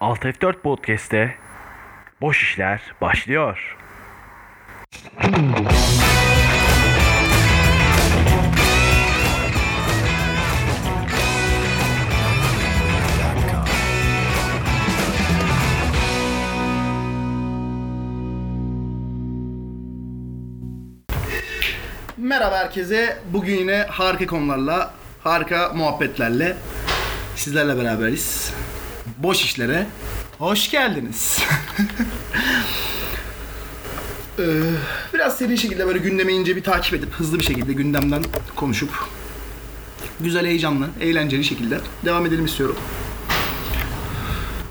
Alt F4 Podcast'te Boş İşler başlıyor. Merhaba herkese. Bugün yine harika konularla, harika muhabbetlerle sizlerle beraberiz. Boş işlere hoş geldiniz. Ee, Biraz seri şekilde böyle gündeme ince bir takip edip hızlı bir şekilde gündemden konuşup güzel, heyecanlı, eğlenceli şekilde devam edelim istiyorum.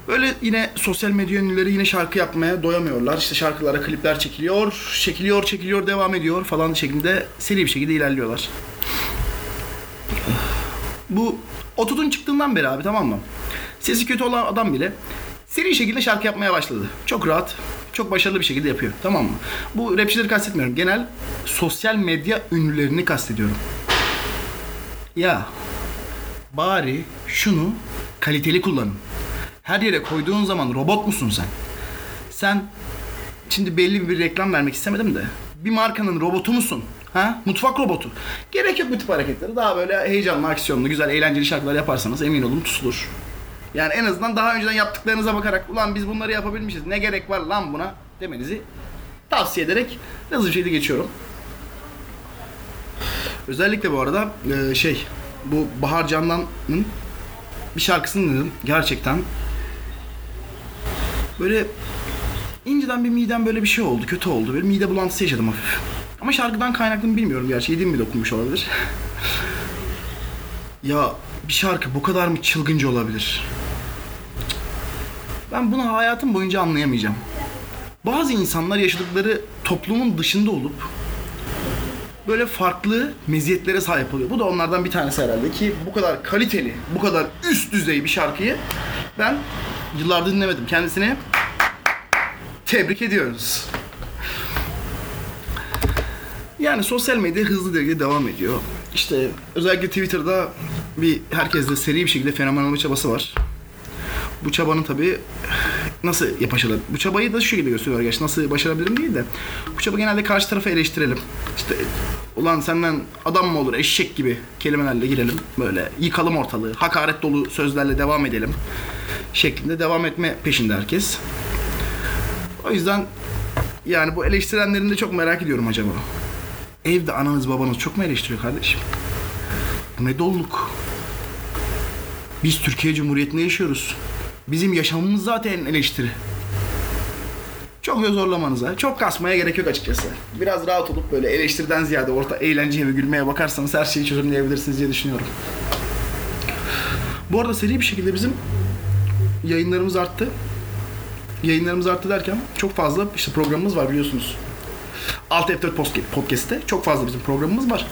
Böyle yine sosyal medya ünlüleri yine şarkı yapmaya doyamıyorlar. İşte şarkılara klipler çekiliyor, çekiliyor, çekiliyor, devam ediyor falan şeklinde seri bir şekilde ilerliyorlar. Bu ototun çıktığından beri abi tamam mı? Sesi kötü olan adam bile seri şekilde şarkı yapmaya başladı. Çok rahat, çok başarılı bir şekilde yapıyor. Tamam mı? Bu rapçileri kastetmiyorum. Genel sosyal medya ünlülerini kastediyorum. Ya bari şunu kaliteli kullanın. Her yere koyduğun zaman robot musun sen? Sen şimdi belli bir reklam vermek istemedim de bir markanın robotu musun? Ha? Mutfak robotu. Gerek yok bu tip hareketleri. Daha böyle heyecanlı, aksiyonlu, güzel, eğlenceli şarkılar yaparsanız emin olun tutulur. Yani en azından daha önceden yaptıklarınıza bakarak ulan biz bunları yapabilmişiz ne gerek var lan buna demenizi tavsiye ederek hızlı bir şekilde geçiyorum. Özellikle bu arada e, şey bu Bahar Candan'ın bir şarkısını dinledim. Gerçekten böyle inceden bir midem böyle bir şey oldu, kötü oldu. Böyle mide bulantısı yaşadım hafif. Ama şarkıdan kaynaklı mı bilmiyorum gerçi. Yediğim mi dokunmuş olabilir. ya bir şarkı bu kadar mı çılgınca olabilir? Ben bunu hayatım boyunca anlayamayacağım. Bazı insanlar yaşadıkları toplumun dışında olup böyle farklı meziyetlere sahip oluyor. Bu da onlardan bir tanesi herhalde ki bu kadar kaliteli, bu kadar üst düzey bir şarkıyı ben yıllardır dinlemedim. Kendisine tebrik ediyoruz. Yani sosyal medya hızlı derecede devam ediyor. İşte özellikle Twitter'da bir herkeste seri bir şekilde fenomen olma çabası var. Bu çabanın tabii nasıl başarılır? Bu çabayı da şu şekilde gösteriyor gerçi. Nasıl başarabilirim değil de. Bu çaba genelde karşı tarafı eleştirelim. İşte ulan senden adam mı olur eşek gibi kelimelerle girelim. Böyle yıkalım ortalığı. Hakaret dolu sözlerle devam edelim. Şeklinde devam etme peşinde herkes. O yüzden yani bu eleştirenlerini de çok merak ediyorum acaba. Evde ananız babanız çok mu eleştiriyor kardeşim? Bu ne doluluk? Biz Türkiye Cumhuriyeti'nde yaşıyoruz. Bizim yaşamımız zaten eleştiri. Çok zorlamanıza, çok kasmaya gerek yok açıkçası. Biraz rahat olup böyle eleştiriden ziyade orta eğlenceye ve gülmeye bakarsanız her şeyi çözümleyebilirsiniz diye düşünüyorum. Bu arada seri bir şekilde bizim yayınlarımız arttı. Yayınlarımız arttı derken çok fazla işte programımız var biliyorsunuz. Alt F4 Podcast- Podcast'te çok fazla bizim programımız var.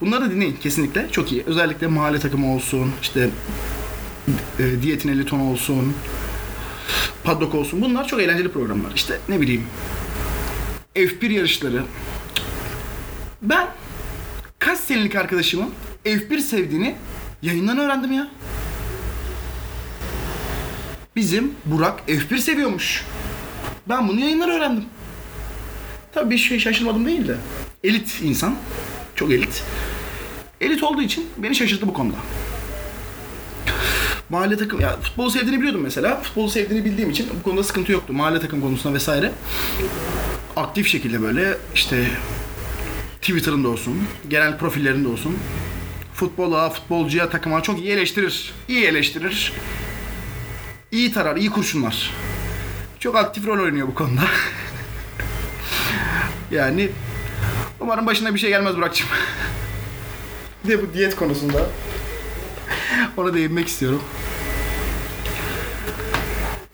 Bunları da dinleyin kesinlikle. Çok iyi. Özellikle mahalle takımı olsun, işte e, Diyetin 50 ton olsun, Paddock olsun. Bunlar çok eğlenceli programlar. İşte ne bileyim F1 yarışları. Ben kaç senelik arkadaşımın F1 sevdiğini yayından öğrendim ya. Bizim Burak F1 seviyormuş. Ben bunu yayından öğrendim. Tabii bir şey şaşırmadım değil de. Elit insan. Çok elit. Elit olduğu için beni şaşırttı bu konuda. Mahalle takım, ya futbolu sevdiğini biliyordum mesela. Futbolu sevdiğini bildiğim için bu konuda sıkıntı yoktu. Mahalle takım konusunda vesaire. Aktif şekilde böyle işte Twitter'ında olsun, genel profillerinde olsun. Futbola, futbolcuya, takıma çok iyi eleştirir. İyi eleştirir. İyi tarar, iyi kurşunlar. Çok aktif rol oynuyor bu konuda. yani umarım başına bir şey gelmez Burak'cığım. bir de bu diyet konusunda ona değinmek istiyorum.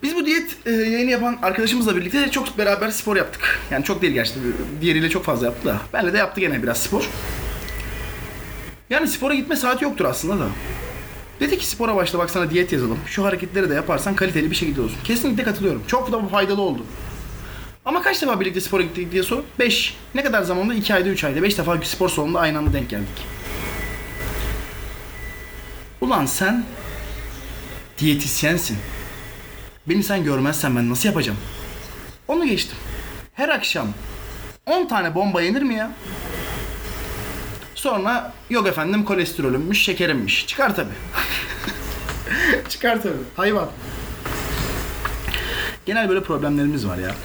Biz bu diyet e, yayını yapan arkadaşımızla birlikte çok beraber spor yaptık. Yani çok değil gerçekten. Diğeriyle çok fazla yaptı da. Benle de yaptı gene biraz spor. Yani spora gitme saati yoktur aslında da. Dedi ki spora başla bak sana diyet yazalım. Şu hareketleri de yaparsan kaliteli bir şekilde olsun. Kesinlikle katılıyorum. Çok da faydalı oldu. Ama kaç defa birlikte spora gittik diye sor. 5. Ne kadar zamanda? 2 ayda 3 ayda. 5 defa spor salonunda aynı anda denk geldik. Ulan sen diyetisyensin. Beni sen görmezsen ben nasıl yapacağım? Onu geçtim. Her akşam 10 tane bomba yenir mi ya? Sonra yok efendim kolesterolümmüş, şekerimmiş. Çıkar tabi. Çıkar tabi. Hayvan. Genel böyle problemlerimiz var ya.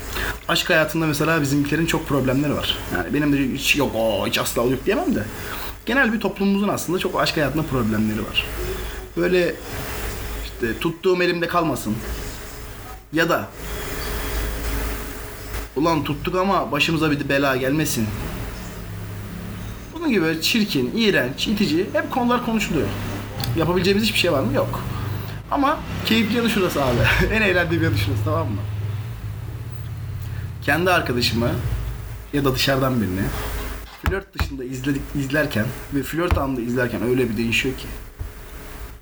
Aşk hayatında mesela bizimkilerin çok problemleri var. Yani benim de hiç yok o hiç asla yok diyemem de. Genel bir toplumumuzun aslında çok aşk hayatında problemleri var. Böyle işte tuttuğum elimde kalmasın. Ya da ulan tuttuk ama başımıza bir bela gelmesin. Bunun gibi böyle çirkin, iğrenç, itici hep konular konuşuluyor. Yapabileceğimiz hiçbir şey var mı? Yok. Ama keyifli yanı şurası abi. en eğlendiğim yanı şurası tamam mı? Kendi arkadaşımı ya da dışarıdan birini flört dışında izledik, izlerken ve flört anında izlerken öyle bir değişiyor ki.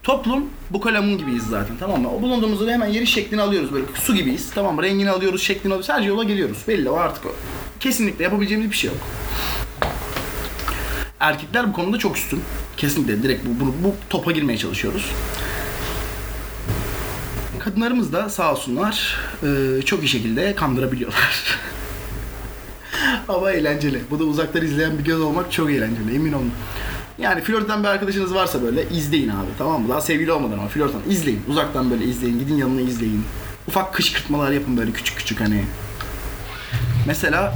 Toplum bu kalemun gibiyiz zaten tamam mı? O bulunduğumuz yere hemen yeri şeklini alıyoruz böyle su gibiyiz tamam mı? Rengini alıyoruz, şeklini alıyoruz. Sadece yola geliyoruz. Belli o artık o. Kesinlikle yapabileceğimiz bir şey yok. Erkekler bu konuda çok üstün. Kesinlikle direkt bu, bunu, bu topa girmeye çalışıyoruz. Kadınlarımız da sağ olsunlar e, çok iyi şekilde kandırabiliyorlar. Ama eğlenceli. Bu da uzaktan izleyen bir göz olmak çok eğlenceli emin olun. Yani flörtten bir arkadaşınız varsa böyle izleyin abi tamam mı? Daha sevgili olmadan ama flörtten izleyin. Uzaktan böyle izleyin. Gidin yanına izleyin. Ufak kışkırtmalar yapın böyle küçük küçük hani. Mesela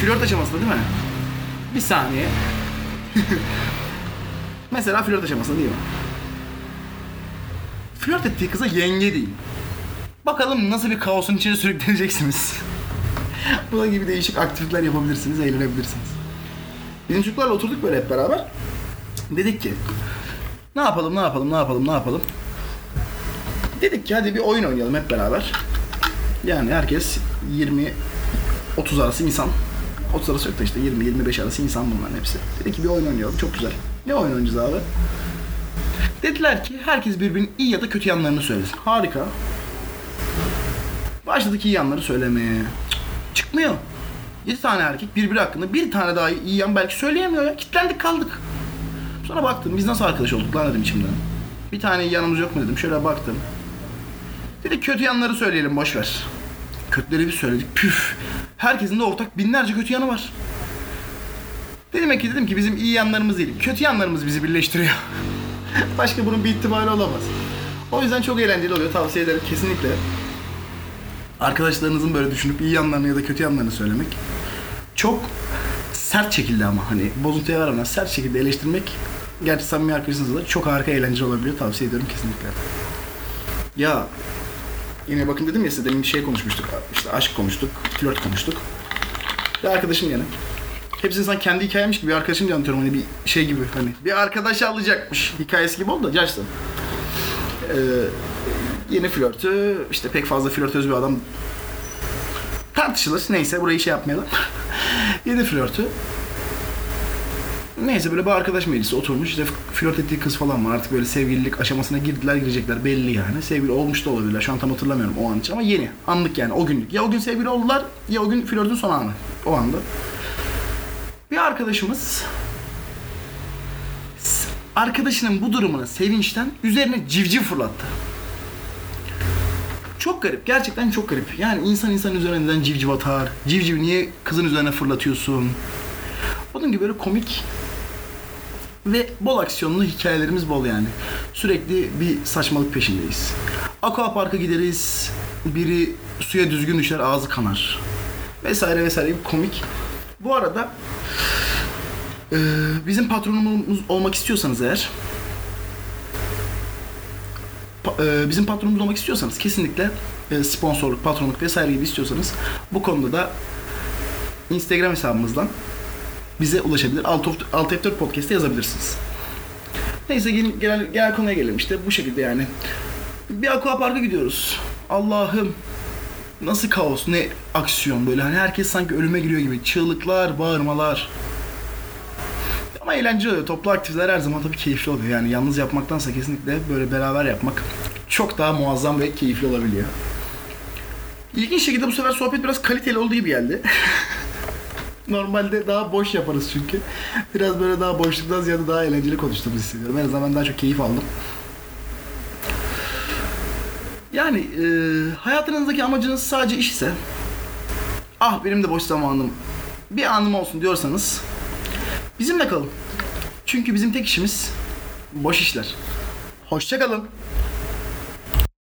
flört aşamasında değil mi? Bir saniye. Mesela flört aşamasında değil mi? Flört ettiği kıza yenge değil. Bakalım nasıl bir kaosun içine sürükleneceksiniz. Buna gibi değişik aktiviteler yapabilirsiniz, eğlenebilirsiniz. Bizim çocuklarla oturduk böyle hep beraber. Dedik ki ne yapalım, ne yapalım, ne yapalım, ne yapalım. Dedik ki hadi bir oyun oynayalım hep beraber. Yani herkes 20 30 arası insan. 30 arası yok da işte 20-25 arası insan bunların hepsi. Dedik ki bir oyun oynayalım. Çok güzel. Ne oyun oynayacağız abi? Dediler ki herkes birbirinin iyi ya da kötü yanlarını söylesin. Harika. Başladık iyi yanları söylemeye. Çıkmıyor. 7 tane erkek birbiri hakkında bir tane daha iyi yan belki söyleyemiyor ya. Kitlendik kaldık. Sonra baktım biz nasıl arkadaş olduk lan dedim içimden. Bir tane iyi yanımız yok mu dedim. Şöyle baktım. Dedik kötü yanları söyleyelim boş ver. Kötüleri bir söyledik. Püf. Herkesin de ortak binlerce kötü yanı var. Dedim ki dedim ki bizim iyi yanlarımız değil. Kötü yanlarımız bizi birleştiriyor. Başka bunun bir ihtimali olamaz. O yüzden çok eğlenceli oluyor. Tavsiye ederim kesinlikle. Arkadaşlarınızın böyle düşünüp iyi yanlarını ya da kötü yanlarını söylemek. Çok sert şekilde ama hani bozuntuya varmadan sert şekilde eleştirmek gerçi samimi arkadaşınızla da çok harika eğlenceli olabiliyor. Tavsiye ediyorum kesinlikle. Ya yine bakın dedim ya size demin şey konuşmuştuk. İşte aşk konuştuk, flört konuştuk. Bir arkadaşım yine. Hepsini sen kendi hikayemmiş gibi arkadaşım diye anlatıyorum hani bir şey gibi hani. Bir arkadaş alacakmış hikayesi gibi oldu da gerçekten. Ee, yeni flörtü işte pek fazla flörtöz bir adam tartışılır. Neyse burayı şey yapmayalım. yeni flörtü. Neyse böyle bir arkadaş meclisi oturmuş işte flört ettiği kız falan var artık böyle sevgililik aşamasına girdiler girecekler belli yani. Sevgili olmuş da olabilirler şu an tam hatırlamıyorum o an için ama yeni anlık yani o günlük. Ya o gün sevgili oldular ya o gün flörtün son anı o anda. Bir arkadaşımız arkadaşının bu durumuna sevinçten üzerine civciv fırlattı. Çok garip. Gerçekten çok garip. Yani insan insan üzerine neden civciv atar? Civciv niye kızın üzerine fırlatıyorsun? Bunun gibi böyle komik ve bol aksiyonlu hikayelerimiz bol yani. Sürekli bir saçmalık peşindeyiz. Aqua parka gideriz. Biri suya düzgün düşer, ağzı kanar. Vesaire vesaire bir komik. Bu arada eee, bizim patronumuz olmak istiyorsanız eğer e, bizim patronumuz olmak istiyorsanız kesinlikle e, sponsorluk, patronluk vesaire gibi istiyorsanız bu konuda da Instagram hesabımızdan bize ulaşabilir. Alt, of, Alt F4 Podcast'te yazabilirsiniz. Neyse gel, genel, genel konuya gelelim işte bu şekilde yani. Bir aqua parka gidiyoruz. Allah'ım nasıl kaos, ne aksiyon böyle hani herkes sanki ölüme giriyor gibi. Çığlıklar, bağırmalar. Ama eğlenceli oluyor. Toplu aktiviteler her zaman tabii keyifli oluyor. Yani yalnız yapmaktansa kesinlikle böyle beraber yapmak çok daha muazzam ve keyifli olabiliyor. İlginç şekilde bu sefer sohbet biraz kaliteli olduğu gibi geldi. Normalde daha boş yaparız çünkü. Biraz böyle daha boşluktan ziyade daha eğlenceli konuştuğumuzu hissediyorum. En azından ben daha çok keyif aldım. Yani e, hayatınızdaki amacınız sadece iş ise ah benim de boş zamanım bir anım olsun diyorsanız bizimle kalın. Çünkü bizim tek işimiz boş işler. Hoşçakalın.